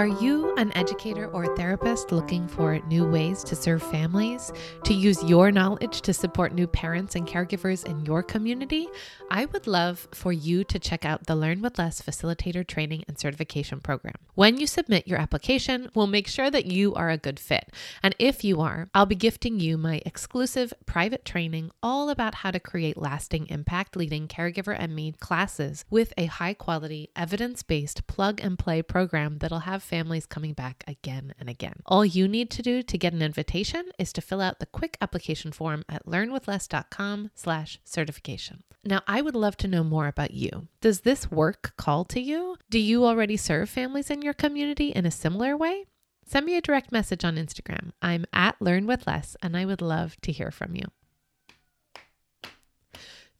Are you an educator or therapist looking for new ways to serve families, to use your knowledge to support new parents and caregivers in your community? I would love for you to check out the Learn with Less Facilitator Training and Certification Program. When you submit your application, we'll make sure that you are a good fit. And if you are, I'll be gifting you my exclusive private training all about how to create lasting impact leading caregiver and me classes with a high quality, evidence based plug and play program that'll have families coming back again and again. All you need to do to get an invitation is to fill out the quick application form at learnwithless.com slash certification. Now, I would love to know more about you. Does this work call to you? Do you already serve families in your community in a similar way? Send me a direct message on Instagram. I'm at Learn With Less, and I would love to hear from you.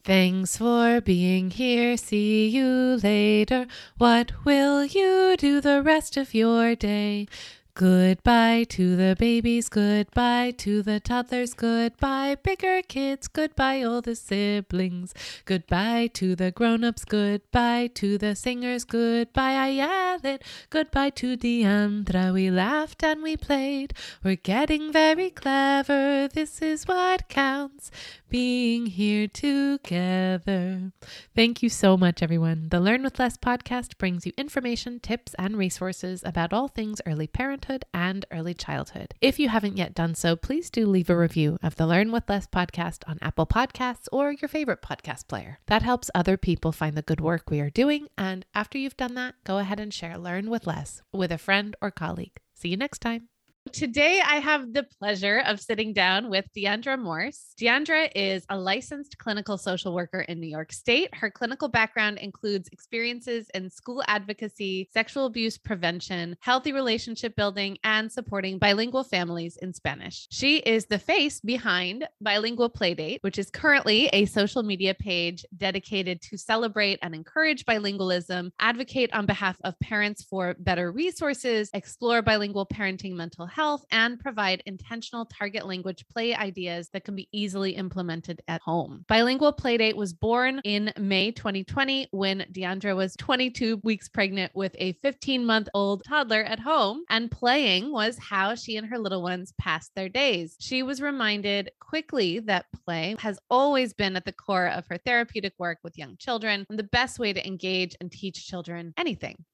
Thanks for being here. See you later. What will you do the rest of your day? Goodbye to the babies, goodbye to the toddlers, goodbye bigger kids, goodbye all the siblings, goodbye to the grown-ups, goodbye to the singers, goodbye I yell it, goodbye to Deandra. We laughed and we played, we're getting very clever, this is what counts, being here together. Thank you so much, everyone. The Learn with Less podcast brings you information, tips, and resources about all things early parenthood and early childhood. If you haven't yet done so, please do leave a review of the Learn with Less podcast on Apple Podcasts or your favorite podcast player. That helps other people find the good work we are doing. And after you've done that, go ahead and share Learn with Less with a friend or colleague. See you next time. Today, I have the pleasure of sitting down with Deandra Morse. Deandra is a licensed clinical social worker in New York State. Her clinical background includes experiences in school advocacy, sexual abuse prevention, healthy relationship building, and supporting bilingual families in Spanish. She is the face behind Bilingual Playdate, which is currently a social media page dedicated to celebrate and encourage bilingualism, advocate on behalf of parents for better resources, explore bilingual parenting mental health and provide intentional target language play ideas that can be easily implemented at home. Bilingual Playdate was born in May 2020 when Deandra was 22 weeks pregnant with a 15 month old toddler at home, and playing was how she and her little ones passed their days. She was reminded quickly that play has always been at the core of her therapeutic work with young children and the best way to engage and teach children anything.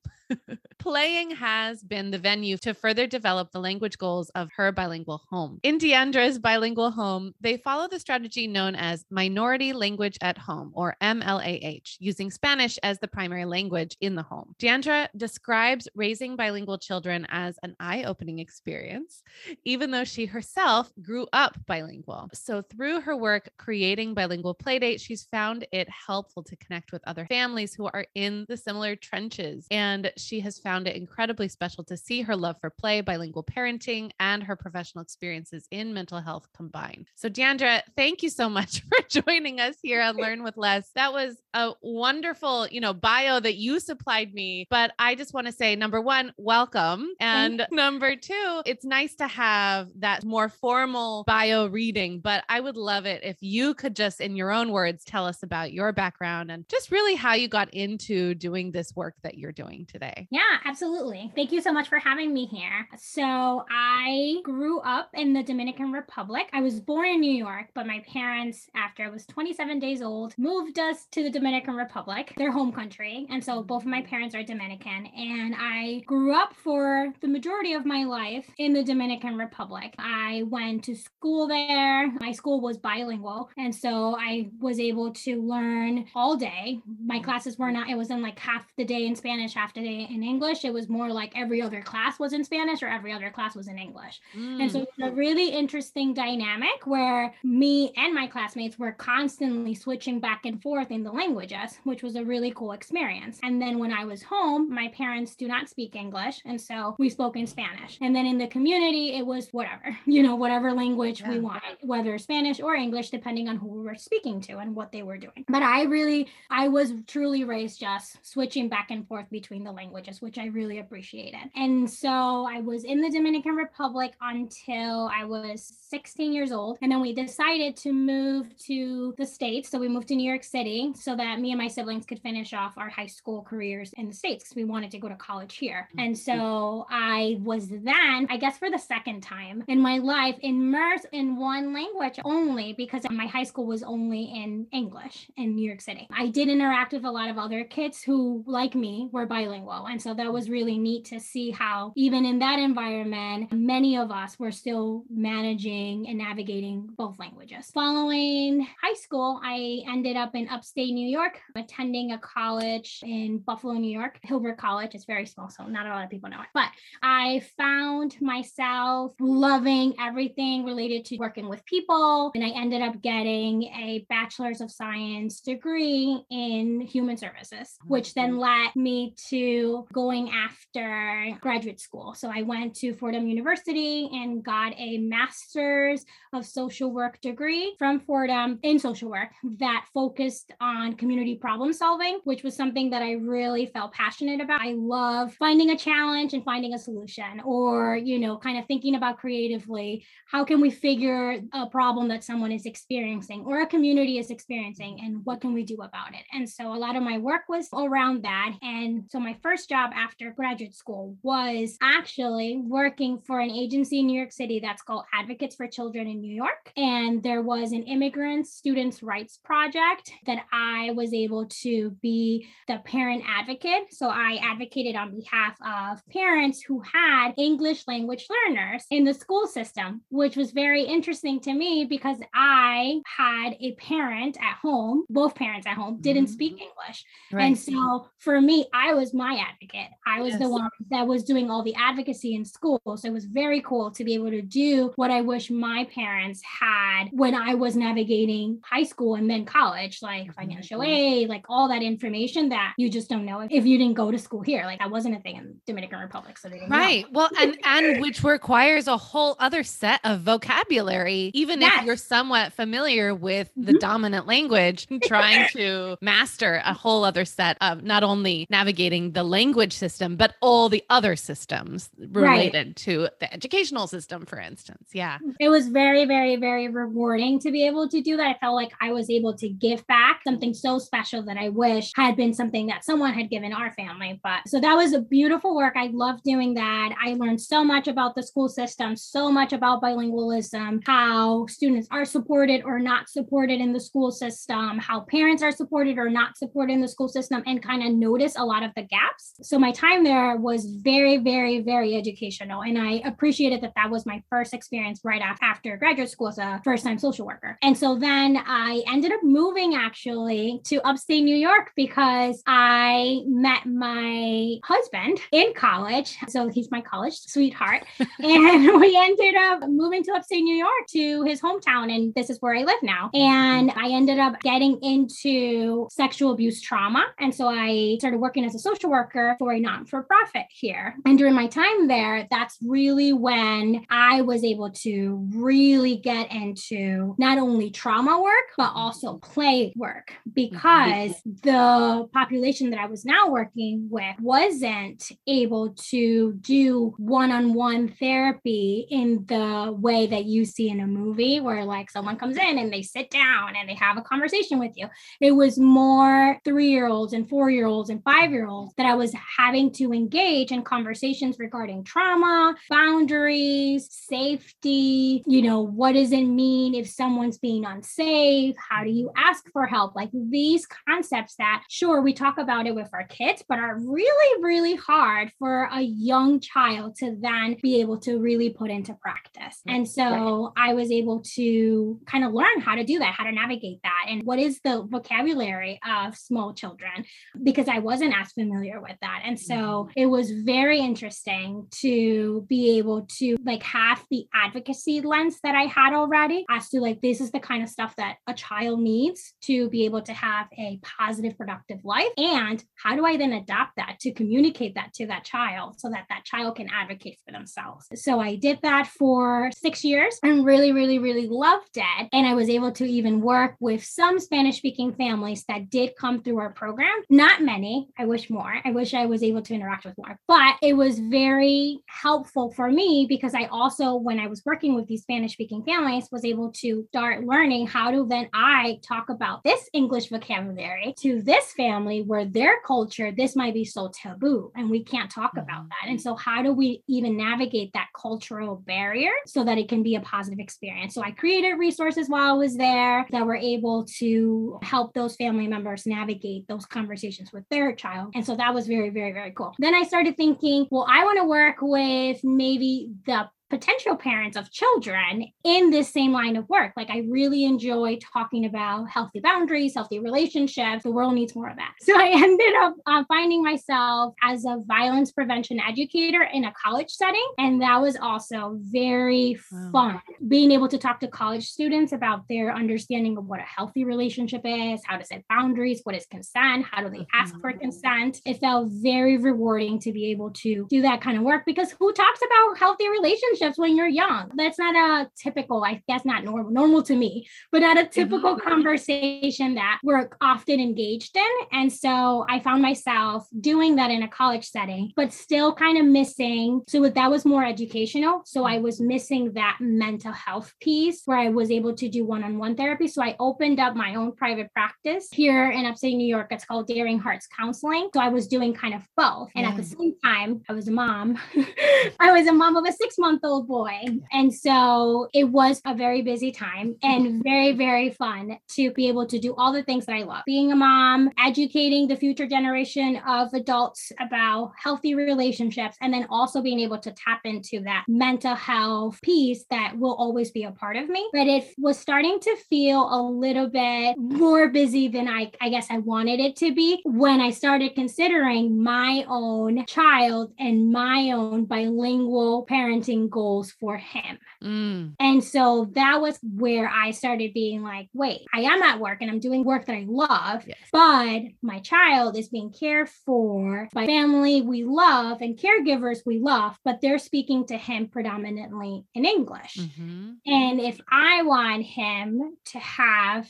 Playing has been the venue to further develop the language goals of her bilingual home. In Deandra's bilingual home, they follow the strategy known as Minority Language at Home, or MLAH, using Spanish as the primary language in the home. Deandra describes raising bilingual children as an eye opening experience, even though she herself grew up bilingual. So, through her work creating Bilingual Playdate, she's found it helpful to connect with other families who are in the similar trenches and she has found it incredibly special to see her love for play, bilingual parenting, and her professional experiences in mental health combined. So, Deandra, thank you so much for joining us here on Learn with Less. That was a wonderful, you know, bio that you supplied me. But I just want to say, number one, welcome. And number two, it's nice to have that more formal bio reading. But I would love it if you could just, in your own words, tell us about your background and just really how you got into doing this work that you're doing today today. Yeah, absolutely. Thank you so much for having me here. So, I grew up in the Dominican Republic. I was born in New York, but my parents, after I was 27 days old, moved us to the Dominican Republic, their home country. And so, both of my parents are Dominican. And I grew up for the majority of my life in the Dominican Republic. I went to school there. My school was bilingual. And so, I was able to learn all day. My classes were not, it was in like half the day in Spanish, half the day in English. It was more like every other class was in Spanish or every other class was in English. Mm. And so it's a really interesting dynamic where me and my classmates were constantly switching back and forth in the languages, which was a really cool experience. And then when I was home, my parents do not speak English. And so we spoke in Spanish. And then in the community, it was whatever, you know, whatever language yeah. we wanted, whether Spanish or English, depending on who we were speaking to and what they were doing. But I really, I was truly raised just switching back and forth between the languages languages, which I really appreciated. And so I was in the Dominican Republic until I was 16 years old. And then we decided to move to the States. So we moved to New York City so that me and my siblings could finish off our high school careers in the States because we wanted to go to college here. And so I was then, I guess for the second time in my life, immersed in one language only because my high school was only in English in New York City. I did interact with a lot of other kids who, like me, were bilingual. And so that was really neat to see how, even in that environment, many of us were still managing and navigating both languages. Following high school, I ended up in upstate New York, attending a college in Buffalo, New York, Hilbert College. It's very small, so not a lot of people know it. But I found myself loving everything related to working with people. And I ended up getting a bachelor's of science degree in human services, which then mm-hmm. led me to going after graduate school. So I went to Fordham University and got a master's of social work degree from Fordham in social work that focused on community problem solving, which was something that I really felt passionate about. I love finding a challenge and finding a solution, or, you know, kind of thinking about creatively how can we figure a problem that someone is experiencing or a community is experiencing and what can we do about it. And so a lot of my work was around that. And so my first job after graduate school was actually working for an agency in New York City that's called Advocates for Children in New York. And there was an immigrant students' rights project that I was able to be the parent advocate. So I advocated on behalf of parents who had English language learners in the school system, which was very interesting to me because I had a parent at home, both parents at home didn't mm-hmm. speak English. Right. And so for me, I was my advocate. I was yes. the one that was doing all the advocacy in school. So it was very cool to be able to do what I wish my parents had when I was navigating high school and then college, like financial aid, like all that information that you just don't know if you didn't go to school here. Like that wasn't a thing in Dominican Republic. So they didn't Right. Know. Well, and and which requires a whole other set of vocabulary, even yes. if you're somewhat familiar with the mm-hmm. dominant language, trying to master a whole other set of not only navigating the language system, but all the other systems related right. to the educational system, for instance. Yeah. It was very, very, very rewarding to be able to do that. I felt like I was able to give back something so special that I wish had been something that someone had given our family. But so that was a beautiful work. I loved doing that. I learned so much about the school system, so much about bilingualism, how students are supported or not supported in the school system, how parents are supported or not supported in the school system, and kind of notice a lot of the gaps. So my time there was very, very, very educational. And I appreciated that that was my first experience right after graduate school as a first time social worker. And so then I ended up moving actually to upstate New York because I met my husband in college. So he's my college sweetheart. and we ended up moving to upstate New York to his hometown. And this is where I live now. And I ended up getting into sexual abuse trauma. And so I started working as a social worker for a non for profit here. And during my time there, that's really when I was able to really get into not only trauma work, but also play work because the population that I was now working with wasn't able to do one on one therapy in the way that you see in a movie where like someone comes in and they sit down and they have a conversation with you. It was more three year olds and four year olds and five year olds that I was having to engage in conversations regarding trauma, boundaries, safety. You know, what does it mean if someone's being unsafe? How do you ask for help? Like these concepts that, sure, we talk about it with our kids, but are really, really hard for a young child to then be able to really put into practice. Mm, and so I was able to kind of learn how to do that, how to navigate that, and what is the vocabulary of small children, because I wasn't as familiar with that. And so mm-hmm. it was very interesting to be able to like have the advocacy lens that I had already as to like, this is the kind of stuff that a child needs to be able to have a positive, productive life. And how do I then adapt that to communicate that to that child so that that child can advocate for themselves? So I did that for six years and really, really, really loved it. And I was able to even work with some Spanish speaking families that did come through our program. Not many, I wish more. I wish I was able to interact with more. But it was very helpful for me because I also, when I was working with these Spanish speaking families, was able to start learning how to then I talk about this English vocabulary to this family where their culture, this might be so taboo and we can't talk about mm-hmm. that. And so, how do we even navigate that cultural barrier so that it can be a positive experience? So, I created resources while I was there that were able to help those family members navigate those conversations with their child. And so, that was very, very, very cool. Then I started thinking, well, I want to work with maybe the potential parents of children in this same line of work. Like I really enjoy talking about healthy boundaries, healthy relationships. The world needs more of that. So I ended up uh, finding myself as a violence prevention educator in a college setting. And that was also very wow. fun being able to talk to college students about their understanding of what a healthy relationship is, how to set boundaries, what is consent, how do they ask for mm-hmm. consent. It felt very rewarding to be able to do that kind of work because who talks about healthy relationships? Relationships when you're young. That's not a typical, I guess not normal, normal to me, but not a typical mm-hmm. conversation that we're often engaged in. And so I found myself doing that in a college setting, but still kind of missing. So that was more educational. So I was missing that mental health piece where I was able to do one on one therapy. So I opened up my own private practice here in upstate New York. It's called Daring Hearts Counseling. So I was doing kind of both. And at the same time, I was a mom. I was a mom of a six month old boy. And so it was a very busy time and very, very fun to be able to do all the things that I love being a mom, educating the future generation of adults about healthy relationships, and then also being able to tap into that mental health piece that will always be a part of me. But it was starting to feel a little bit more busy than I, I guess I wanted it to be when I started considering my own child and my own bilingual parenting goals for him. Mm. And so that was where I started being like, wait, I am at work and I'm doing work that I love, yes. but my child is being cared for by family we love and caregivers we love, but they're speaking to him predominantly in English. Mm-hmm. And if I want him to have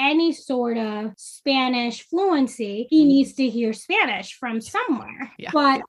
any sort of Spanish fluency, he mm-hmm. needs to hear Spanish from somewhere. Yeah. But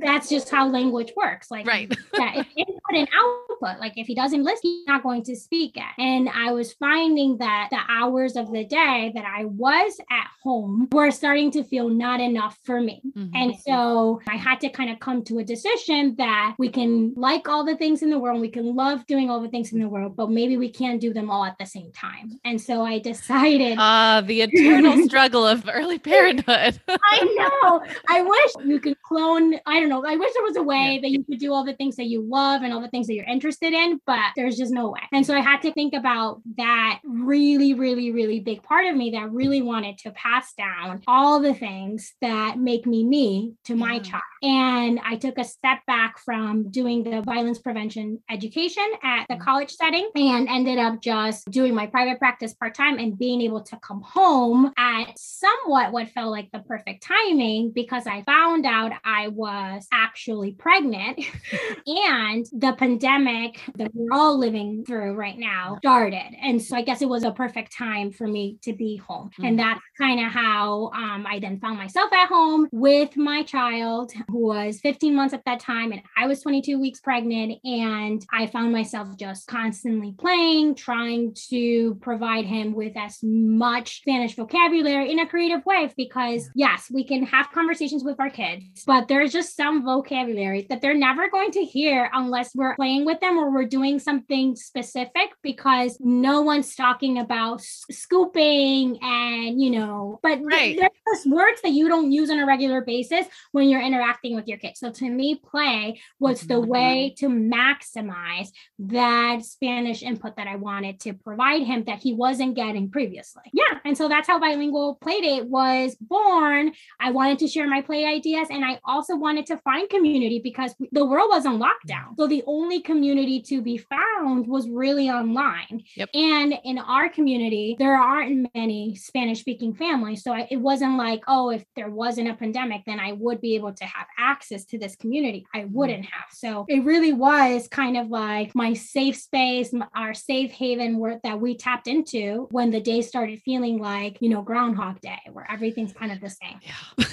that's just how language works. Like, right. yeah, and output. Like, if he doesn't listen, he's not going to speak it. And I was finding that the hours of the day that I was at home were starting to feel not enough for me. Mm-hmm. And so I had to kind of come to a decision that we can like all the things in the world, we can love doing all the things in the world, but maybe we can't do them all at the same time. And so I decided. Ah, uh, the eternal struggle of early parenthood. I know. I wish you could clone. I don't know. I wish there was a way yeah. that you could do all the things that you love and all the things that you're interested in, but there's just no way. And so I had to think about that really, really, really big part of me that really wanted to pass down all the things that make me me to my child. And I took a step back from doing the violence prevention education at the mm. college setting and ended up just doing my private practice part time and being able to come home at somewhat what felt like the perfect timing because I found out I was actually pregnant and the pandemic that we're all living through right now started. And so I guess it was a perfect time for me to be home. Mm-hmm. And that's kind of how um, I then found myself at home with my child who was 15 months at that time and I was 22 weeks pregnant. And I found myself just constantly playing, trying to provide him with as much Spanish vocabulary in a creative way because, yes, we can have conversations with our kids, but there's just some vocabulary that they're never going to hear unless we're playing with them or we're doing something specific because no one's talking about scooping and, you know, but right. there's just words that you don't use on a regular basis when you're interacting with your kids. So to me, play was the mm-hmm. way to maximize that Spanish input that I wanted to provide him that he wasn't getting previously. Yeah. And so that's how bilingual playdate was born. I wanted to share my play ideas and I also wanted to find community because the world was on lockdown. So the only community to be found was really online. Yep. And in our community, there aren't many Spanish speaking families. So I, it wasn't like, oh, if there wasn't a pandemic, then I would be able to have access to this community. I mm-hmm. wouldn't have. So it really was kind of like my safe space, our safe haven where, that we tapped into when the day started feeling like, you know, Groundhog Day, where everything's kind of the same. Yeah.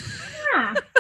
yeah.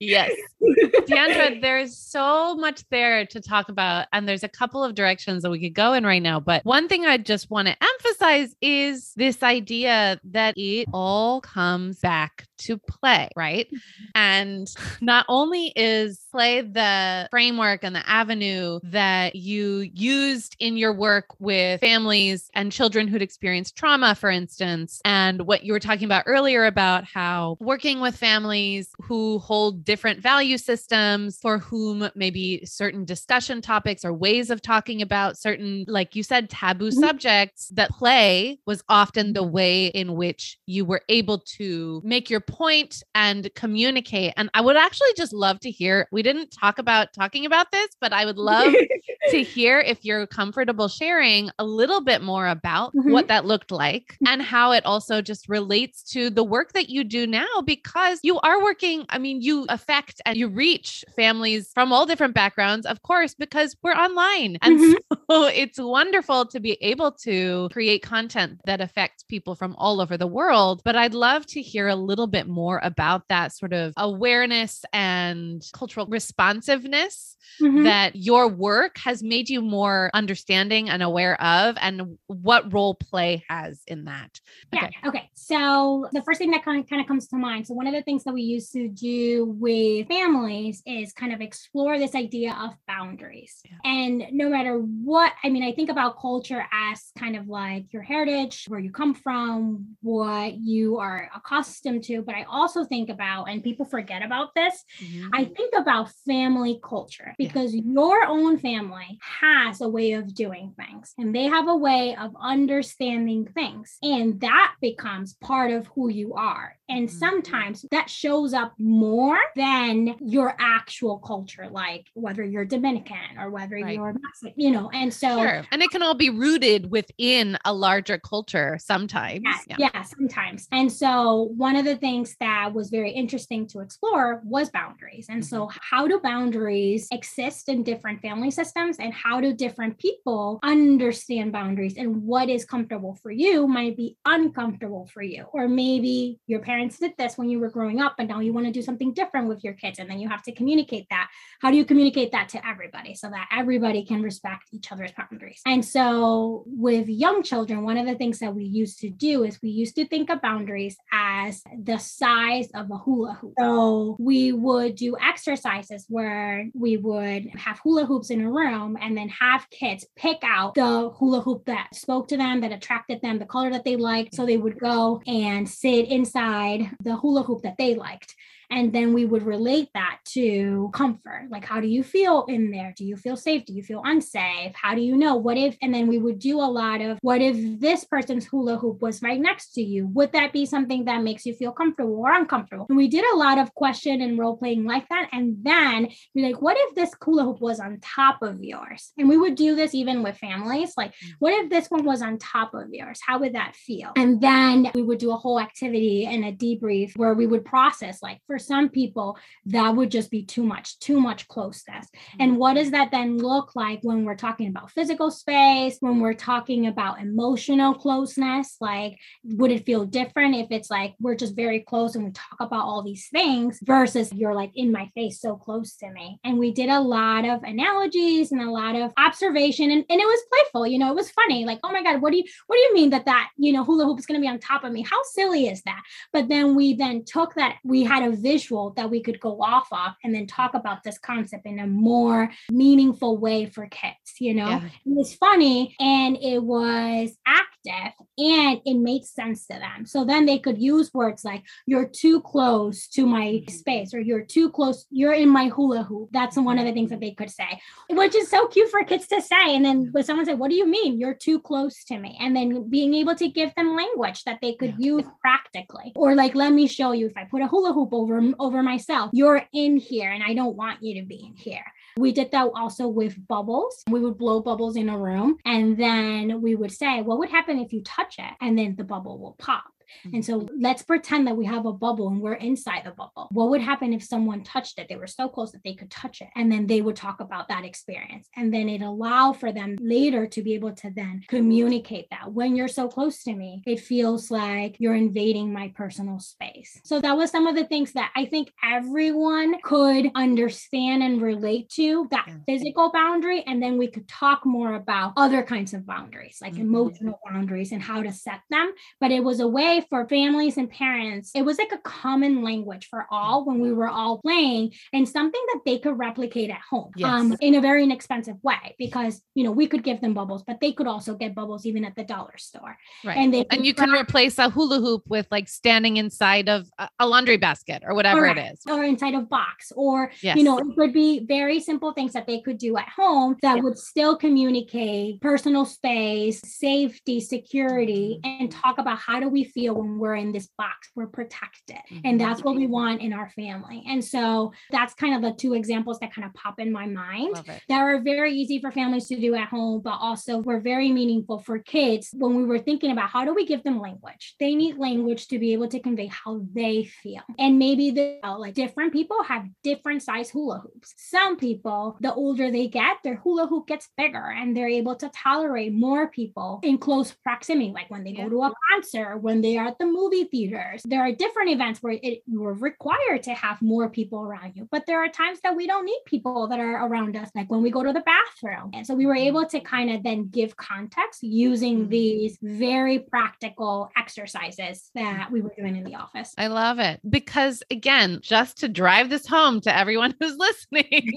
yes. Deandra, there's so much there to talk about, and there's a couple of directions that we could go in right now. But one thing I just want to emphasize is this idea that it all comes back to play, right? Mm-hmm. And not only is play the framework and the avenue that you used in your work with families and children who'd experienced trauma, for instance, and what you were talking about earlier about how working with families who hold different value systems, for whom maybe certain discussion topics or ways of talking about certain, like you said, taboo mm-hmm. subjects, that play was often the way in which you were able to make your point and communicate. And I would actually just love to hear, we didn't talk about talking about this, but I would love to hear if you're comfortable sharing a little bit more about mm-hmm. what that looked like and how it also just relates to the work that you do now because you are working. I mean, you affect and you reach families from all different backgrounds, of course, because we're online. And mm-hmm. so it's wonderful to be able to create content that affects people from all over the world. But I'd love to hear a little bit more about that sort of awareness and cultural responsiveness mm-hmm. that your work has made you more understanding and aware of, and what role play has in that. Okay. Yeah. Okay. So the first thing that kind of, kind of comes to mind. So one of the things that we used to do with families is kind of explore this idea of boundaries. Yeah. And no matter what, I mean, I think about culture as kind of like your heritage, where you come from, what you are accustomed to. But I also think about, and people forget about this, mm-hmm. I think about family culture because yeah. your own family has a way of doing things and they have a way of understanding things. And that becomes part of who you are. And mm-hmm. sometimes that shows up more than your actual culture, like whether you're Dominican or whether right. you're Mexican, you know. And so, sure. and it can all be rooted within a larger culture sometimes. Yeah, yeah, sometimes. And so, one of the things that was very interesting to explore was boundaries. And so, mm-hmm. how do boundaries exist in different family systems, and how do different people understand boundaries? And what is comfortable for you might be uncomfortable for you, or maybe your parents parents did this when you were growing up and now you want to do something different with your kids and then you have to communicate that. How do you communicate that to everybody so that everybody can respect each other's boundaries and so with young children one of the things that we used to do is we used to think of boundaries as the size of a hula hoop. So we would do exercises where we would have hula hoops in a room and then have kids pick out the hula hoop that spoke to them that attracted them the color that they liked. So they would go and sit inside the hula hoop that they liked. And then we would relate that to comfort. Like, how do you feel in there? Do you feel safe? Do you feel unsafe? How do you know? What if, and then we would do a lot of what if this person's hula hoop was right next to you? Would that be something that makes you feel comfortable or uncomfortable? And we did a lot of question and role playing like that. And then we're like, what if this hula hoop was on top of yours? And we would do this even with families. Like, mm. what if this one was on top of yours? How would that feel? And then we would do a whole activity and a debrief where we would process, like, for for some people, that would just be too much, too much closeness. And mm-hmm. what does that then look like when we're talking about physical space, when we're talking about emotional closeness? Like, would it feel different if it's like we're just very close and we talk about all these things versus you're like in my face so close to me? And we did a lot of analogies and a lot of observation and, and it was playful, you know, it was funny. Like, oh my God, what do you what do you mean that that, you know, hula hoop is gonna be on top of me? How silly is that? But then we then took that, we had a visual that we could go off of and then talk about this concept in a more meaningful way for kids, you know? Yeah. It was funny and it was active and it made sense to them. So then they could use words like, you're too close to my mm-hmm. space or you're too close, you're in my hula hoop. That's one of the things that they could say, which is so cute for kids to say. And then when someone said, What do you mean? You're too close to me. And then being able to give them language that they could yeah. use practically. Or like, let me show you if I put a hula hoop over over over myself. You're in here and I don't want you to be in here. We did that also with bubbles. We would blow bubbles in a room and then we would say, what would happen if you touch it? And then the bubble will pop. And so let's pretend that we have a bubble and we're inside the bubble. What would happen if someone touched it? They were so close that they could touch it. And then they would talk about that experience. And then it allow for them later to be able to then communicate that. When you're so close to me, it feels like you're invading my personal space. So that was some of the things that I think everyone could understand and relate to that physical boundary. And then we could talk more about other kinds of boundaries, like mm-hmm. emotional boundaries and how to set them. But it was a way for families and parents, it was like a common language for all when we were all playing and something that they could replicate at home yes. um, in a very inexpensive way because, you know, we could give them bubbles, but they could also get bubbles even at the dollar store. Right. And, they and you can replace a hula hoop with like standing inside of a laundry basket or whatever it is. Or inside of a box or, yes. you know, it would be very simple things that they could do at home that would still communicate personal space, safety, security, mm-hmm. and talk about how do we feel when we're in this box? We're protected. Mm-hmm. And that's what we want in our family. And so that's kind of the two examples that kind of pop in my mind that are very easy for families to do at home, but also were very meaningful for kids when we were thinking about how do we give them language? They need language to be able to convey how they feel. And maybe the like different people have different size hula hoops. Some people, the older they get, their hula hoop gets bigger and they're able to tolerate more people in close proximity, like when they yeah. go to a concert, when they are at the movie theaters. There are different events where it, you're required to have more people around you, but there are times that we don't need people that are around us, like when we go to the bathroom. And so we were able to kind of then give context using mm-hmm. these very practical exercises that we were doing in the office. I love it because, again, just to drive this home to everyone who's listening,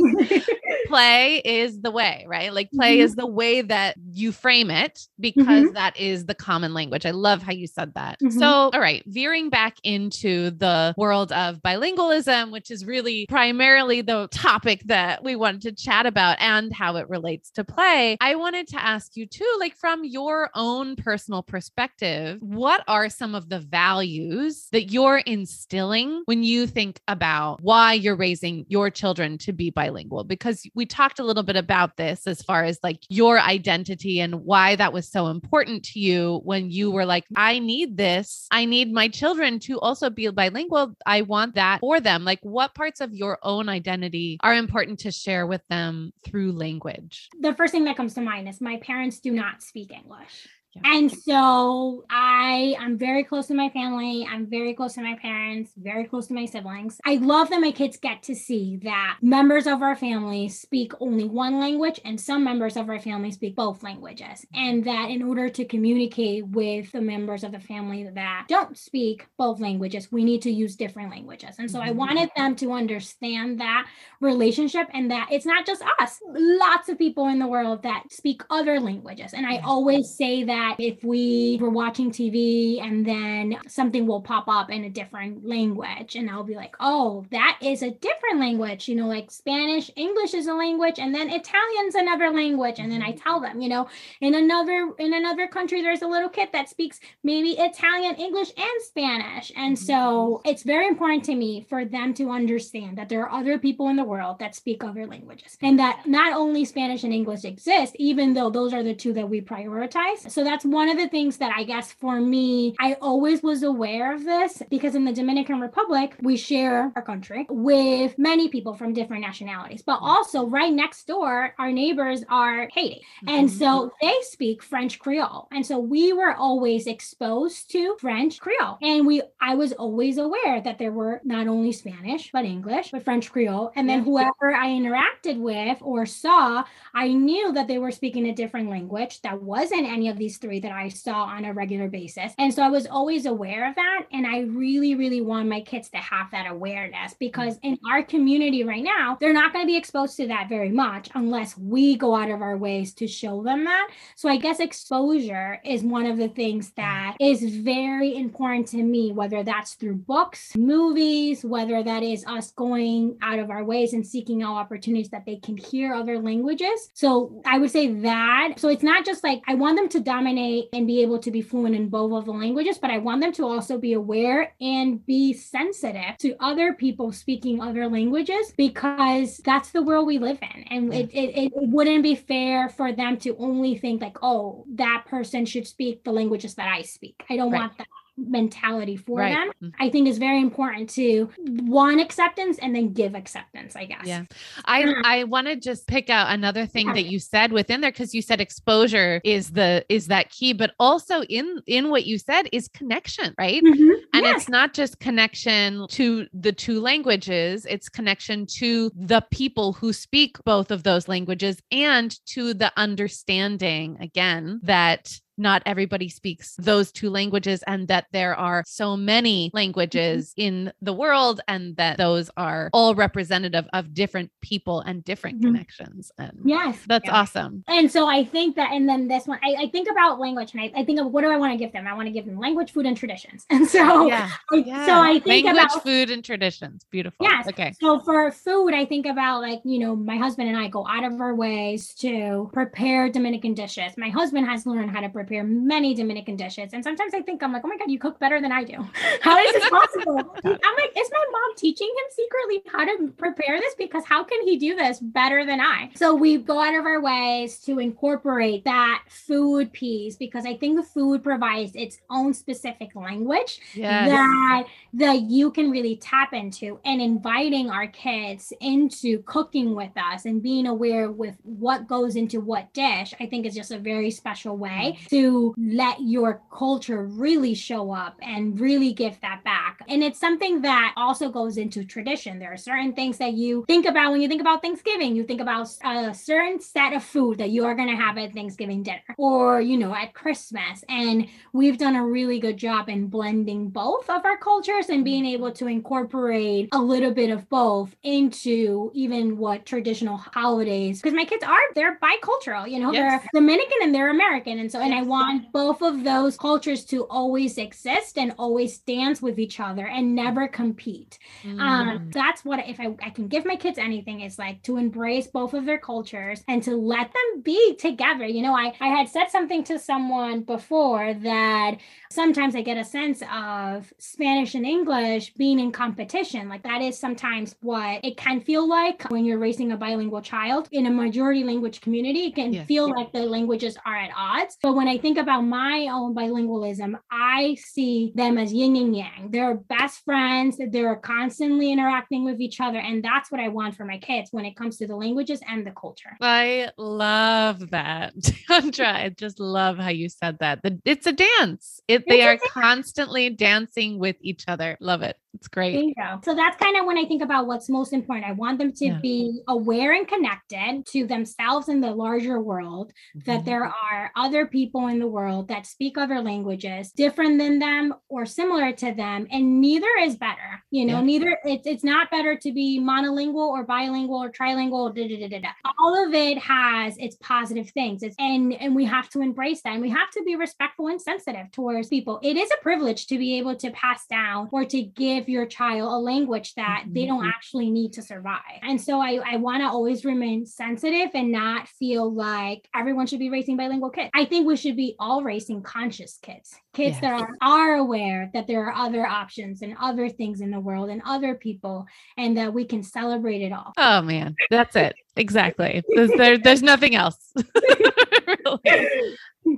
play is the way, right? Like play mm-hmm. is the way that you frame it because mm-hmm. that is the common language. I love how you said that. Mm-hmm. So, all right, veering back into the world of bilingualism, which is really primarily the topic that we wanted to chat about and how it relates to play. I wanted to ask you too, like from your own personal perspective, what are some of the values that you're instilling when you think about why you're raising your children to be bilingual? Because we talked a little bit about this as far as like your identity and why that was so important to you when you were like, I need this. I need my children to also be bilingual. I want that for them. Like, what parts of your own identity are important to share with them through language? The first thing that comes to mind is my parents do not speak English. And so I I'm very close to my family. I'm very close to my parents, very close to my siblings. I love that my kids get to see that members of our family speak only one language and some members of our family speak both languages. And that in order to communicate with the members of the family that don't speak both languages, we need to use different languages. And so I mm-hmm. wanted them to understand that relationship and that it's not just us. Lots of people in the world that speak other languages. And I always say that that if we were watching TV and then something will pop up in a different language, and I'll be like, oh, that is a different language, you know, like Spanish, English is a language, and then Italian's another language. And then I mm-hmm. tell them, you know, in another in another country, there's a little kid that speaks maybe Italian, English, and Spanish. And so mm-hmm. it's very important to me for them to understand that there are other people in the world that speak other languages and that not only Spanish and English exist, even though those are the two that we prioritize. So that's one of the things that I guess for me, I always was aware of this because in the Dominican Republic, we share our country with many people from different nationalities, but also right next door, our neighbors are Haiti. Mm-hmm. And so they speak French Creole. And so we were always exposed to French Creole. And we, I was always aware that there were not only Spanish, but English, but French Creole. And then whoever I interacted with or saw, I knew that they were speaking a different language that wasn't any of these three that I saw on a regular basis. And so I was always aware of that. And I really, really want my kids to have that awareness because in mm-hmm. our community right now, they're not going to be exposed to that very much unless we go out of our ways to show them that. So I guess exposure is one of the things mm-hmm. that is very important to me, whether that's through books, movies, whether that is us going out of our ways and seeking out opportunities that they can hear other languages. So I would say that. So it's not just like I want them to dominate dominate and be able to be fluent in both of the languages, but I want them to also be aware and be sensitive to other people speaking other languages because that's the world we live in. And it, it, it wouldn't be fair for them to only think like, oh, that person should speak the languages that I speak. I don't right. want that mentality for right. them mm. i think is very important to one acceptance and then give acceptance i guess yeah i uh-huh. i want to just pick out another thing yeah. that you said within there because you said exposure is the is that key but also in in what you said is connection right mm-hmm. and yes. it's not just connection to the two languages it's connection to the people who speak both of those languages and to the understanding again that not everybody speaks those two languages and that there are so many mm-hmm. languages in the world and that those are all representative of different people and different mm-hmm. connections. And yes, that's yes. awesome. And so I think that, and then this one, I, I think about language and I, I, think of what do I want to give them? I want to give them language, food, and traditions. And so, yeah. I, yeah. so I think language, about food, and traditions. Beautiful. Yes. Okay. So for food, I think about like, you know, my husband and I go out of our ways to prepare Dominican dishes. My husband has learned how to prepare many Dominican dishes. And sometimes I think I'm like, oh my God, you cook better than I do. How is this possible? I'm like, is my mom teaching him secretly how to prepare this? Because how can he do this better than I? So we go out of our ways to incorporate that food piece because I think the food provides its own specific language yes. that that you can really tap into and inviting our kids into cooking with us and being aware with what goes into what dish, I think is just a very special way mm. To let your culture really show up and really give that back. And it's something that also goes into tradition. There are certain things that you think about when you think about Thanksgiving. You think about a certain set of food that you are going to have at Thanksgiving dinner or, you know, at Christmas. And we've done a really good job in blending both of our cultures and being mm-hmm. able to incorporate a little bit of both into even what traditional holidays, because my kids are, they're bicultural, you know, yes. they're Dominican and they're American. And so, and I want both of those cultures to always exist and always dance with each other and never compete. Um, mm. Um, that's what if I, I can give my kids anything is like to embrace both of their cultures and to let them be together. You know, I, I had said something to someone before that sometimes I get a sense of Spanish and English being in competition. Like that is sometimes what it can feel like when you're raising a bilingual child in a majority language community. It can feel like the languages are at odds. But when I think about my own bilingualism, I see them as yin and yang. They're best friends, they're constantly interacting with each other. And that's what I want for my kids when it comes to the languages and the culture. I love that. Andra, I just love how you said that. It's a dance. It, they are constantly dancing with each other. Love it. It's great. So that's kind of when I think about what's most important. I want them to yeah. be aware and connected to themselves and the larger world, mm-hmm. that there are other people in the world that speak other languages different than them or similar to them. And neither is better. You know, yeah. neither it's it's not better to be monolingual or bilingual or trilingual. Da, da, da, All of it has its positive things. It's and and we have to embrace that. And we have to be respectful and sensitive towards people. It is a privilege to be able to pass down or to give give your child a language that they don't mm-hmm. actually need to survive. And so I, I want to always remain sensitive and not feel like everyone should be raising bilingual kids. I think we should be all raising conscious kids, kids yes. that are, are aware that there are other options and other things in the world and other people, and that we can celebrate it all. Oh man, that's it. Exactly. There's, there, there's nothing else. really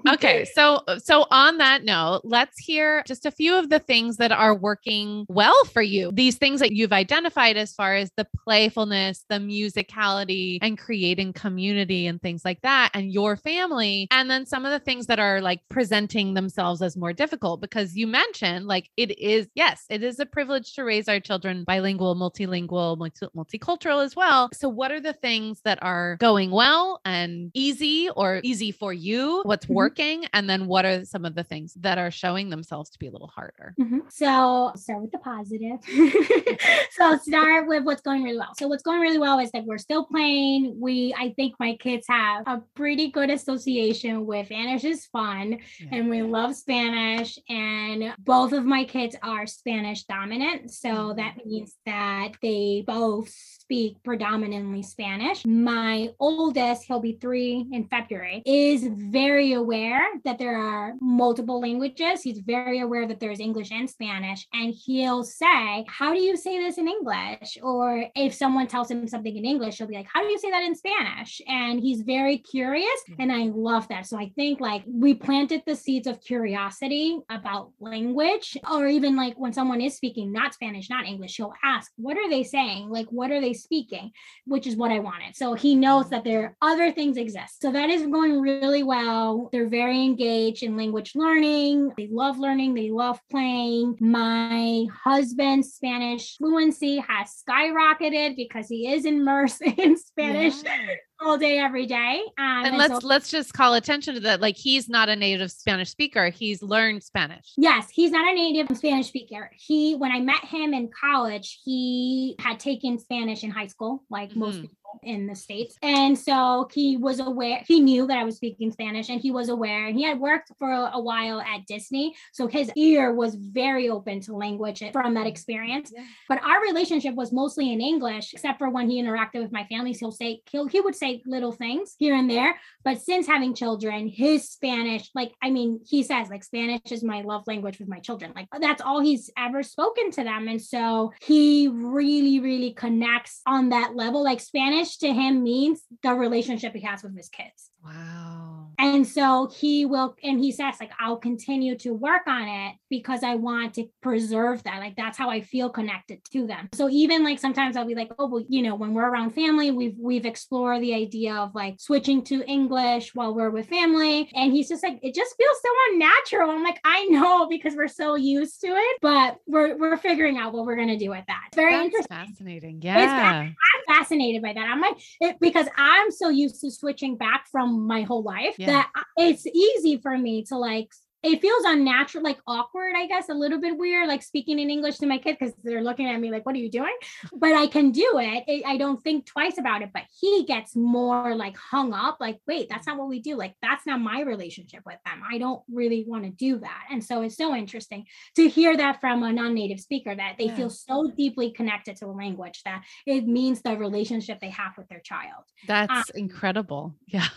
okay so so on that note let's hear just a few of the things that are working well for you these things that you've identified as far as the playfulness the musicality and creating community and things like that and your family and then some of the things that are like presenting themselves as more difficult because you mentioned like it is yes it is a privilege to raise our children bilingual multilingual multi- multicultural as well so what are the things that are going well and easy or easy for you what's mm-hmm. Working and then what are some of the things that are showing themselves to be a little harder mm-hmm. so start with the positive so start with what's going really well so what's going really well is that we're still playing we i think my kids have a pretty good association with spanish is fun yeah. and we love spanish and both of my kids are spanish dominant so mm-hmm. that means that they both speak predominantly spanish my oldest he'll be three in february is very aware that there are multiple languages. He's very aware that there's English and Spanish. And he'll say, How do you say this in English? Or if someone tells him something in English, he'll be like, How do you say that in Spanish? And he's very curious. Mm-hmm. And I love that. So I think like we planted the seeds of curiosity about language, or even like when someone is speaking not Spanish, not English, he'll ask, What are they saying? Like, what are they speaking? Which is what I wanted. So he knows that there are other things exist. So that is going really well. They're very engaged in language learning. They love learning, they love playing. My husband's Spanish fluency has skyrocketed because he is immersed in Spanish Yeah. All day, every day. Um, And let's let's just call attention to that. Like he's not a native Spanish speaker. He's learned Spanish. Yes, he's not a native Spanish speaker. He, when I met him in college, he had taken Spanish in high school, like most Mhm. people in the States. And so he was aware, he knew that I was speaking Spanish and he was aware. And he had worked for a, while at Disney. So his ear was very open to language from that experience. Yeah. But our relationship was mostly in English, except for when he interacted with my family. He'll say, he'll, he would say little things here and there. But since having children, his Spanish, like, I mean, he says, like, Spanish is my love language with my children. Like, that's all he's ever spoken to them. And so he really, really connects on that level. Like, Spanish to him means the relationship he has with his kids. Wow. And so he will, and he says, like, I'll continue to work on it because I want to preserve that. Like, that's how I feel connected to them. So even like sometimes I'll be like, oh, well, you know, when we're around family, we've we've explored the idea of like switching to English while we're with family. And he's just like, it just feels so unnatural. I'm like, I know because we're so used to it, but we're we're figuring out what we're gonna do with that. It's very That's interesting. fascinating. Yeah. Fascinated by that. I'm like, it, because I'm so used to switching back from my whole life Yeah. that it's easy for me to like. It feels unnatural, like awkward, I guess, a little bit weird, like speaking in English to my kid because they're looking at me like, "What are you doing?" But I can do it. I don't think twice about it. But he gets more like hung up, like, "Wait, that's not what we do. Like, that's not my relationship with them. I don't really want to do that." And so it's so interesting to hear that from a non-native speaker that they Yeah. feel so deeply connected to a language that it means the relationship they have with their child. That's um, incredible. Yeah.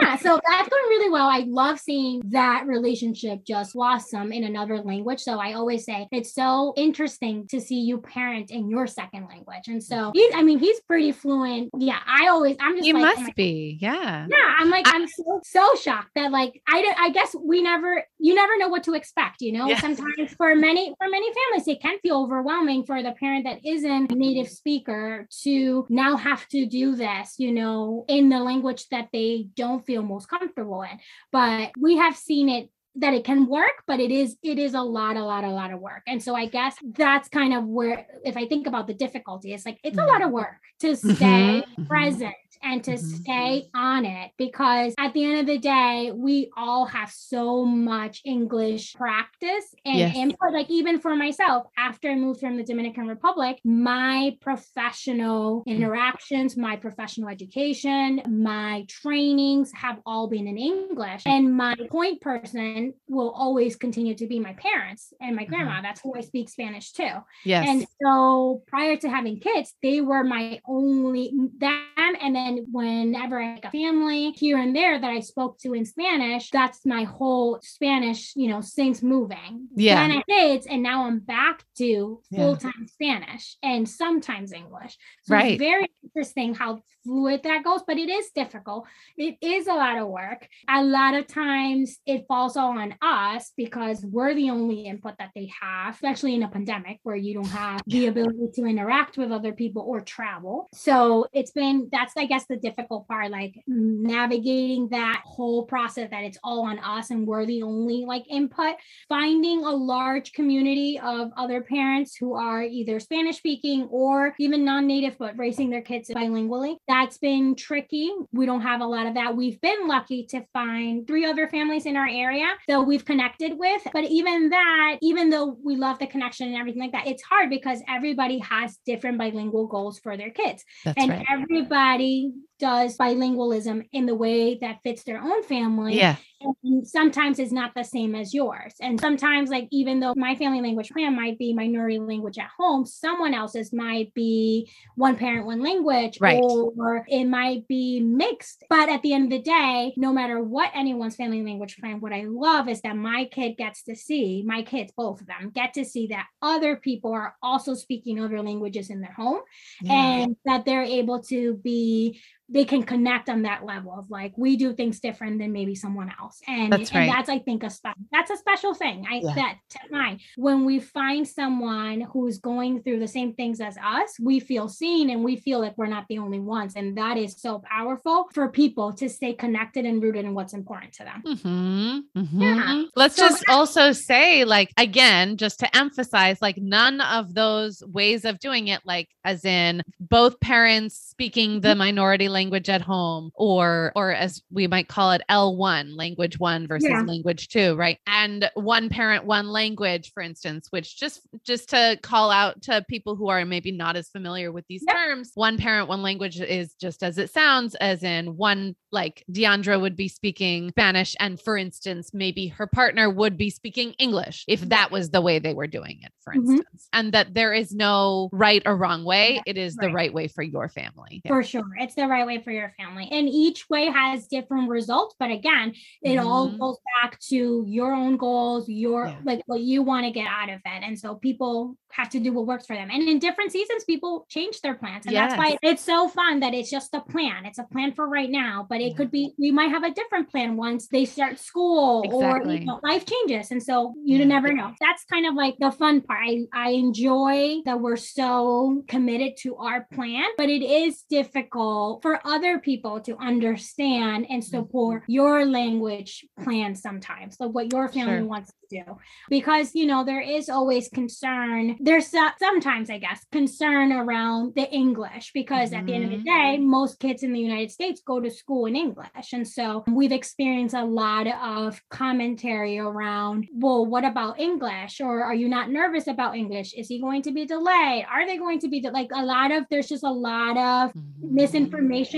Yeah, so that's going really well. I love seeing that relationship just blossom in another language. So I always say it's so interesting to see you parent in your second language. And so he's, I mean, he's pretty fluent. Yeah, I always, I'm just He like, must be. Yeah. yeah, I'm like, I- I'm so, so shocked that like I I guess we never you never know what to expect, you know. Yeah. Sometimes for many for many families, it can feel overwhelming for the parent that isn't a native speaker to now have to do this, you know, in the language that they don't feel most comfortable in. But we have seen it that it can work but it is it is a lot a lot a lot of work. And so i guess that's kind of where if i think about the difficulty it's like it's a lot of work to stay mhm. present and to Mhm. stay on it because at the end of the day we all have so much english practice and Yes. input like even for myself after i moved from the dominican republic my professional interactions my professional education my trainings have all been in english and my point person will always continue to be my parents and my grandma that's who i speak spanish to Yes. and so prior to having kids, they were my only them. And then whenever I a family here and there that I spoke to in Spanish, that's my whole Spanish, you know, since moving. Yeah. Then I kids, and now I'm back to full-time Spanish and sometimes English. So Right. it's very interesting how fluid that goes, but it is difficult. It is a lot of work. A lot of times it falls all on us because we're the only input that they have, especially in a pandemic where you don't have the ability to interact with other people or travel. So it's been that's I guess the difficult part, like navigating that whole process that it's all on us and we're the only like input. Finding a large community of other parents who are either Spanish speaking or even non-native but raising their kids bilingually. That's been tricky. We don't have a lot of that. We've been lucky to find three other families in our area that we've connected with. But even that, even though we love the connection and everything like that, it's hard because everybody has different bilingual goals for their kids That's and right. everybody family does bilingualism in the way that fits their own family. Yeah. And sometimes it's not the same as yours. And sometimes, like, even though my family language plan might be minority language at home, someone else's might be one parent, one language, Right. or it might be mixed. But at the end of the day, no matter what anyone's family language plan, what I love is that my kid gets to see, my kids, both of them, get to see that other people are also speaking other languages in their home and that they're able to be they can connect on that level of like we do things different than maybe someone else. And That's right. and that's i think a special that's a special thing. I Yeah. that to mine when we find someone who's going through the same things as us we feel seen and we feel like we're not the only ones. And that is so powerful for people to stay connected and rooted in what's important to them. Hmm Yeah. Let's So just also say, like, again, just to emphasize, like, none of those ways of doing it, like, as in both parents speaking the minority language at home, or, or as we might call it, L1, language one versus Yeah. language two, right? And one parent, one language, for instance, which just, just to call out to people who are maybe not as familiar with these Yep. terms, one parent, one language is just as it sounds, as in one, like, Deandra would be speaking Spanish, and for instance, maybe her partner would be speaking English if that was the way they were doing it, for Mhm. instance, and that there is no right or wrong way. It is the right. right way for your family. Yeah. For sure. It's the right way for your family. And each way has different results. But again, it all Mhm. goes back to your own goals, your Yeah. like what you want to get out of it. And so people have to do what works for them. And in different seasons, people change their plans. And that's why it's so fun that it's just a plan. It's a plan for right now, but it Yeah. could be we might have a different plan once they start school or you know, life changes. And so you Yeah. never know. That's kind of like the fun part. I, I enjoy that we're so committed to our plan, but it is difficult for other people to understand and support your language plan sometimes, like what your family Sure. wants to do. Because, you know, there is always concern. There's so- sometimes, I guess, concern around the English because at the end of the day, most kids in the United States go to school in English. And so we've experienced a lot of commentary around, well, what about English? Or are you not nervous about English? Is he going to be delayed? Are they going to be de- like a lot of, there's just a lot of Mhm.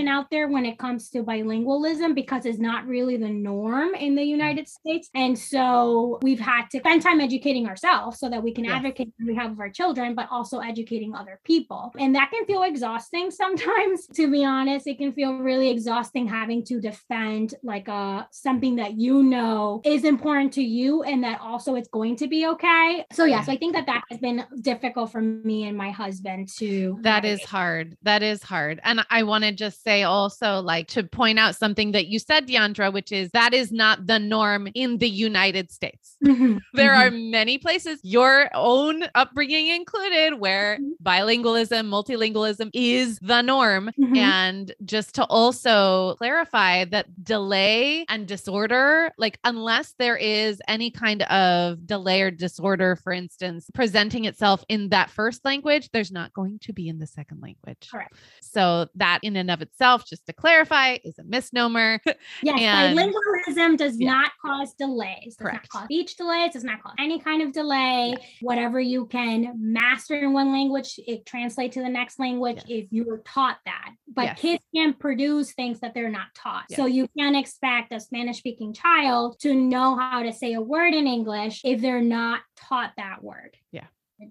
Out there when it comes to bilingualism because it's not really the norm in the United States. And so we've had to spend time educating ourselves so that we can Yes. advocate on behalf of our children, but also educating other people. And that can feel exhausting sometimes, to be honest. It can feel really exhausting having to defend like uh something that you know is important to you and that also it's going to be okay. So yeah, so I think that that has been difficult for me and my husband to That is navigate. hard. That is hard. And I want to just say also, like, to point out something that you said, Deandra, which is that is not the norm in the United States. Mhm, There are many places, your own upbringing included, where Mhm. bilingualism, multilingualism is the norm. And just to also clarify that delay and disorder, like, unless there is any kind of delay or disorder, for instance, presenting itself in that first language, there's not going to be in the second language. Correct. So, that in and of itself, just to clarify, is a misnomer. Yes, And- bilingualism does Yeah. not cause delays. Does Correct. not cause speech delays. Does not cause any kind of delay. Whatever you can master in one language, it translates to the next language Yes. if you were taught that. But Yes. kids can produce things that they're not taught. So you can't expect a Spanish-speaking child to know how to say a word in English if they're not taught that word. Yeah.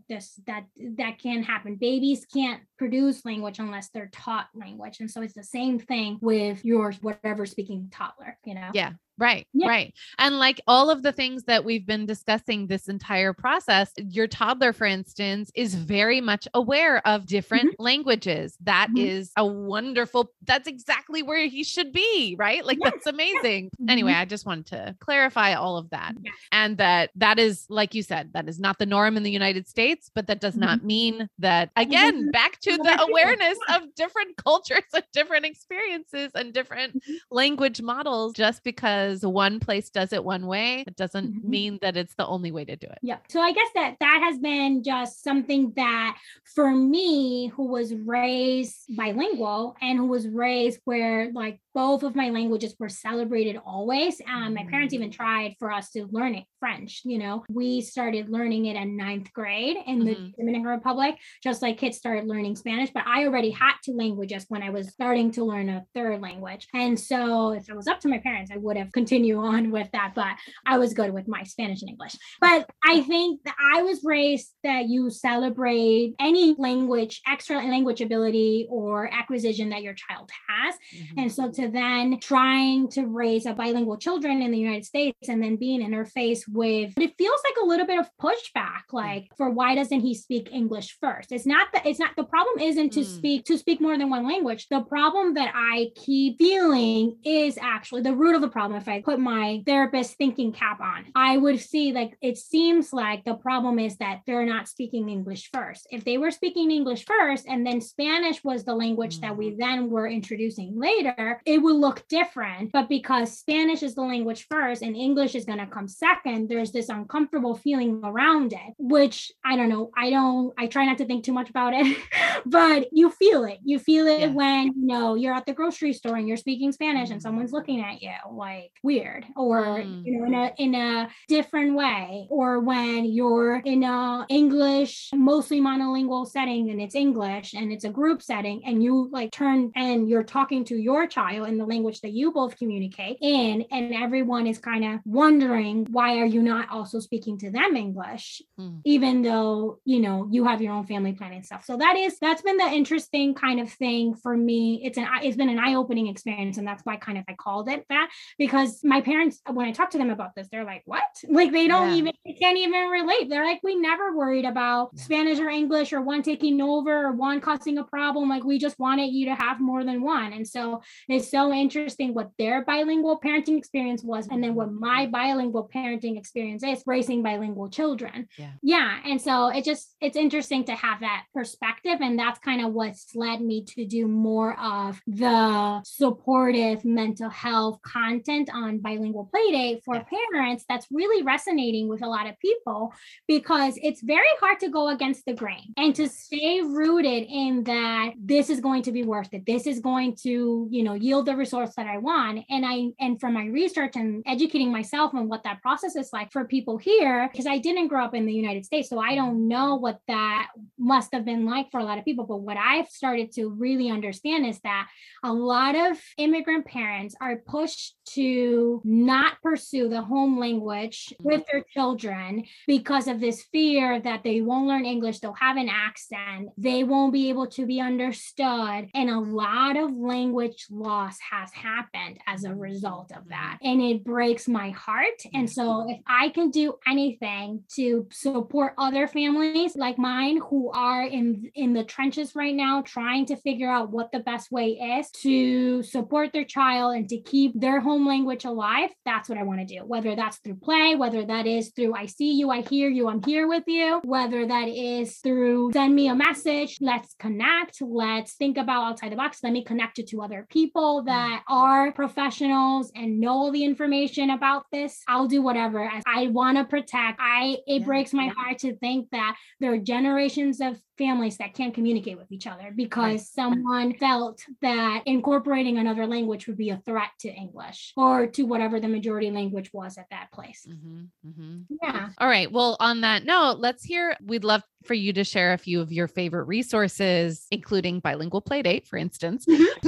This that that can happen. Babies can't produce language unless they're taught language, and so it's the same thing with your whatever speaking toddler. You know. Yeah. Right, Yeah. right. And like all of the things that we've been discussing this entire process, your toddler, for instance, is very much aware of different languages. That is Mhm. a wonderful, that's exactly where he should be, right? Like, Yes, that's amazing. Anyway, I just wanted to clarify all of that. Yes. And that that is, like you said, that is not the norm in the United States, but that does not mean that, again, Mhm. back to the awareness of different cultures and different experiences and different language models just because one place does it one way it doesn't Mhm. mean that it's the only way to do it Yeah. So I guess that that has been just something that for me, who was raised bilingual and who was raised where like both of my languages were celebrated always. Um, my parents even Mm. tried for us to learn it French. You know, we started learning it in ninth grade in the Mhm. Dominican Republic, just like kids started learning Spanish. But I already had two languages when I was starting to learn a third language. And so if it was up to my parents, I would have continued on with that. But I was good with my Spanish and English. But I think that I was raised that you celebrate any language, extra language ability or acquisition that your child has. Mhm. And so to then trying to raise a bilingual children in the United States and then being interfaced with but it feels like a little bit of pushback, like for why doesn't he speak English first? It's not that it's not the problem isn't to Mm. speak to speak more than one language. The problem that I keep feeling is actually the root of the problem. If I put my therapist thinking cap on, I would see like it seems like the problem is that they're not speaking English first. If they were speaking English first and then Spanish was the language that we then were introducing later, it would look different. But because Spanish is the language first and English is going to come second, there's this uncomfortable feeling around it, which I don't know. I don't, I try not to think too much about it, but you feel it. You feel it Yeah. when, you know, you're at the grocery store and you're speaking Spanish and someone's looking at you like weird or, Mm. you know, in a, in a different way, or when you're in a English, mostly monolingual setting and it's English and it's a group setting and you like turn and you're talking to your child in the language that you both communicate in and everyone is kind of wondering why are you not also speaking to them English? Mm. even though you know you have your own family planning stuff. So that is that's been the interesting kind of thing for me. It's an it's been an eye-opening experience and that's why kind of I called it that because my parents when I talk to them about this they're like what? Like they don't Yeah. even they can't even relate. They're like we never worried about. Spanish or English or one taking over or one causing a problem. Like we just wanted you to have more than one. And so it's so interesting what their bilingual parenting experience was and then what mm-hmm. my bilingual parenting experience is raising bilingual children Yeah. yeah and so it just it's interesting to have that perspective and that's kind of what's led me to do more of the supportive mental health content on bilingual playdate for Yeah. parents that's really resonating with a lot of people because it's very hard to go against the grain and to stay rooted in that this is going to be worth it this is going to you know yield the results that i want. And i and from my research and educating myself on what that process is like for people here because i didn't grow up in the united states so i mm-hmm. don't know what that must have been like for a lot of people. But what i've started to really understand is that a lot of immigrant parents are pushed to not pursue the home language with their children because of this fear that they won't learn English, they'll have an accent, they won't be able to be understood. And a lot of language loss has happened as a mm-hmm. result of mm-hmm. that. And it breaks my heart. And so, mm-hmm. if I can do anything to support other families like mine who are in, in the trenches right now, trying to figure out what the best way is to support their child and to keep their home language alive, that's what I want to do. Whether that's through play, whether that is through I see you, I hear you, I'm here with you, whether that is through send me a message, let's connect, let's think about outside the box, let me connect you to other people Mm. that are professionals and know all the information about this. I'll do whatever. As I want to protect. I it Yeah. breaks my heart to think that there are generations of families that can't communicate with each other because someone felt that incorporating another language would be a threat to English or to whatever the majority language was at that place. Mhm, mhm. Yeah. All right. Well, on that note, let's hear. We'd love for you to share a few of your favorite resources, including Bilingual Playdate, for instance,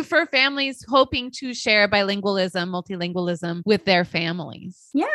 for families hoping to share bilingualism, multilingualism with their families. Yeah.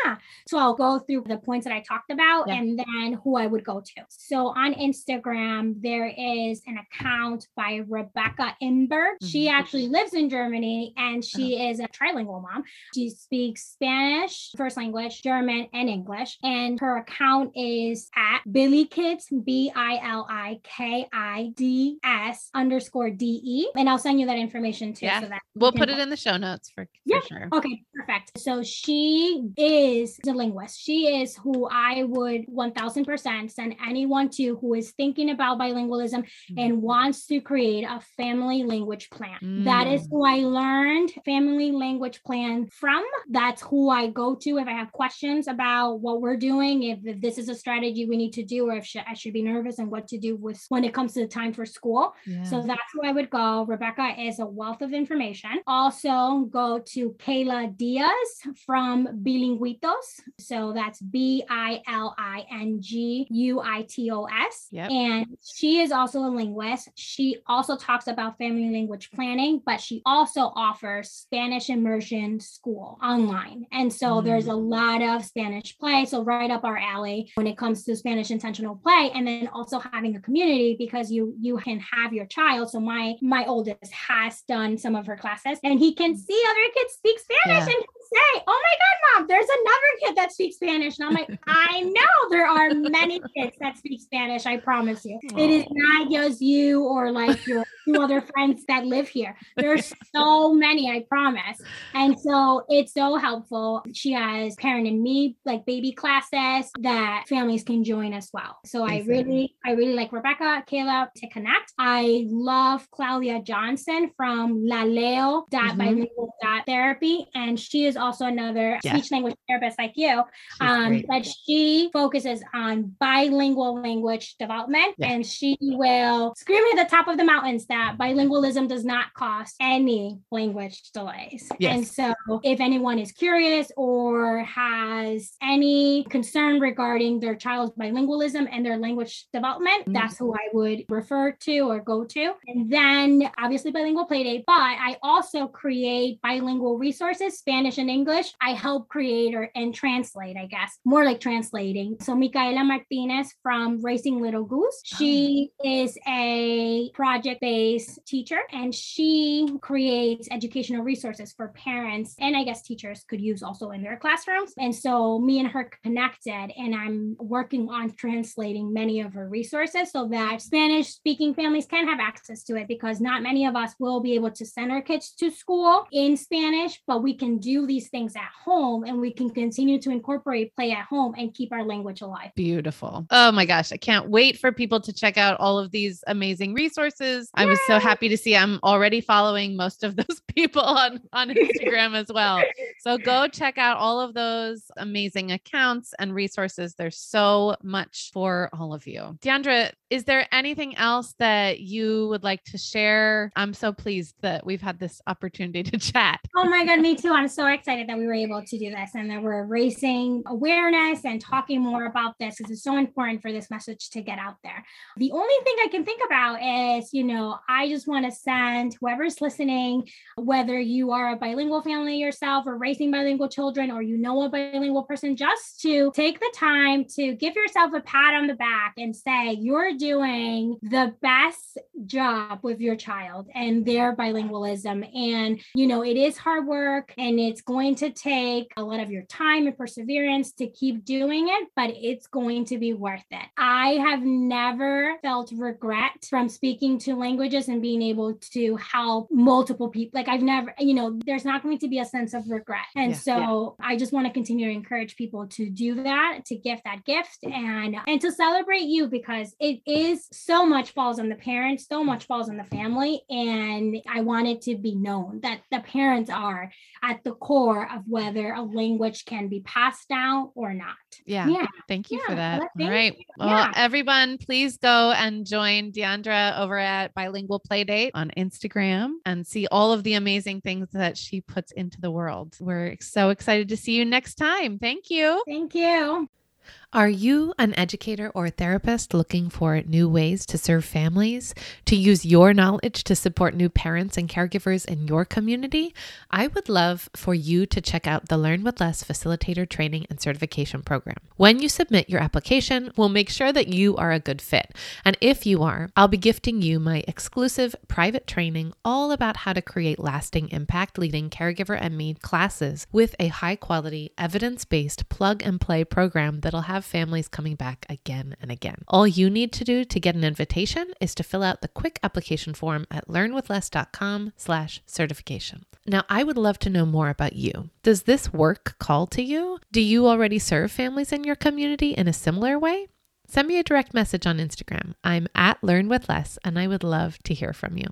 So I'll go through the points that I talked about Yeah. and then who I would go to. So on Instagram, there is an account by Rebecca Imberg. She Mhm. actually lives in Germany and she Uh-huh. is a trilingual mom. She speaks Spanish, first language, German, and English. And her account is at Billy Kids, B I L I K I D S underscore D E. And I'll send you that information too. Yeah. So that We'll put it in the show notes for, for Yeah. sure. Okay, perfect. So she is a linguist. She is who I would 1000% send anyone to who is thinking about bilingualism Mm-hmm. and wants to create a family language plan. That is Mm. who I learned family language plan from. That's who I go to if I have questions about what we're doing, if, if this is a strategy we need to do, or if sh- I should be nervous and what to do with when it comes to the time for school. Yeah. So that's who I would go. Rebecca is a wealth of information. Also, go to Kayla Diaz from Bilinguitos. So that's B I L I N G U I T O S. Yep. And she is also a linguist. She also talks about family language planning, but she also offers Spanish immersion school online. And so mm. there's a lot of Spanish play. So right up our alley when it comes to Spanish intentional play. And then also having a community because you you can have your child. So my my oldest has done some of her classes and he can mm. see other kids speak Spanish Yeah. and say, Oh my god, mom, there's another kid that speaks Spanish. And I'm like, I know there are many kids that speak Spanish, I promise you. It is not just you or like your two other friends that live here. There's so many, I promise. And so it's so helpful. She has parent and me like baby classes that families can join as well. So I really, I really like Rebecca, Caleb to connect. I love Claudia Johnson from laleo.bilingual.therapy. And she is also another Yeah. speech language therapist like you. She's Um, great. but she focuses on bilingual language development Yeah. and she will scream at the top of the mountains that bilingualism does not cost any language delays. Yes. And so if anyone is curious or has any concern regarding their child's bilingualism and their language development, Mhm. that's who I would refer to or go to. And then obviously bilingual playdate, but I also create bilingual resources, Spanish and English. I help create or and translate, I guess, more like translating. So Micaela Martinez from Racing Little Goose, she is a project-based teacher and she creates educational resources for parents and I guess teachers could use also in their classrooms. And so me and her connected and I'm working on translating many of her resources so that Spanish speaking families can have access to it because not many of us will be able to send our kids to school in Spanish, but we can do these things at home and we can continue to incorporate play at home and keep our language alive. Beautiful. Oh my gosh. I can't wait for people to check out all of these amazing resources. I was so happy to see I'm already following most of those people on, on Instagram as well. So go check out all of those amazing accounts and resources. There's so much for all of you. Deandra, is there anything else that you would like to share? I'm so pleased that we've had this opportunity to chat. Oh my God, me too. I'm so excited that we were able to do this and that we're raising awareness and talking more about this because it's so important for this message to get out there. The only thing I can think about is, you know, I just want to send whoever's listening, whether you are a bilingual family yourself or raising bilingual children or you know a bilingual person, just to take the time to give yourself a pat on the back and say, you're doing the best job with your child and their bilingualism. And, you know, it is hard work and it's going to take a lot of your time and perseverance to keep doing it, but it's going to be worth it. I have never felt regret from speaking to languages and being able to help multiple people. Like, I've never, you know, there's not going to be a sense of regret. And Yeah. so I just want to continue to encourage people to do that, to gift that gift and and to celebrate you because it is so much falls on the parents, so much falls on the family. And I want it to be known that the parents are at the core of whether a language can be passed down or not. Yeah. Yeah. Thank you for that. well, All right. you. Well, Yeah. everyone, please go and join Deandra over at Bilingual Playdate on Instagram and see all of the amazing things that she puts into the world. We're so excited to see you next time. Thank you. Thank you. Are you an educator or therapist looking for new ways to serve families, to use your knowledge to support new parents and caregivers in your community? I would love for you to check out the Learn with Less Facilitator Training and Certification Program. When you submit your application, we'll make sure that you are a good fit. And if you are, I'll be gifting you my exclusive private training all about how to create lasting impact leading caregiver and me classes with a high quality, evidence based plug and play program that'll have families coming back again and again. All you need to do to get an invitation is to fill out the quick application form at learnwithless.com slash certification. Now, I would love to know more about you. Does this work call to you? Do you already serve families in your community in a similar way? send me a direct message on Instagram. I'm at Learn with Less, and I would love to hear from you.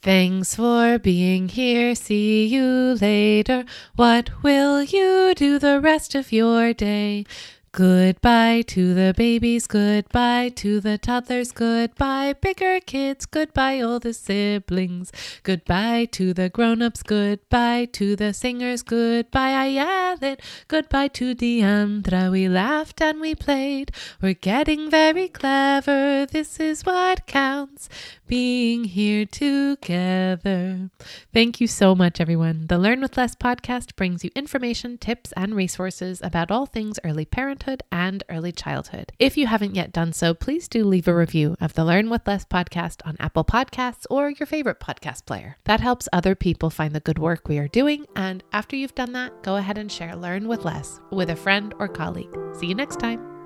Thanks for being here. See you later. What will you do the rest of your day? Goodbye to the babies, goodbye to the toddlers, goodbye bigger kids, goodbye all the siblings, goodbye to the grown-ups, goodbye to the singers, goodbye I yell it, goodbye to Deandra. We laughed and we played, we're getting very clever, this is what counts, being here together. Thank you so much, everyone. The Learn with Less podcast brings you information, tips, and resources about all things early parenthood and early childhood. If you haven't yet done so, please do leave a review of the Learn with Less podcast on Apple Podcasts or your favorite podcast player. That helps other people find the good work we are doing. And after you've done that, go ahead and share Learn with Less with a friend or colleague. See you next time.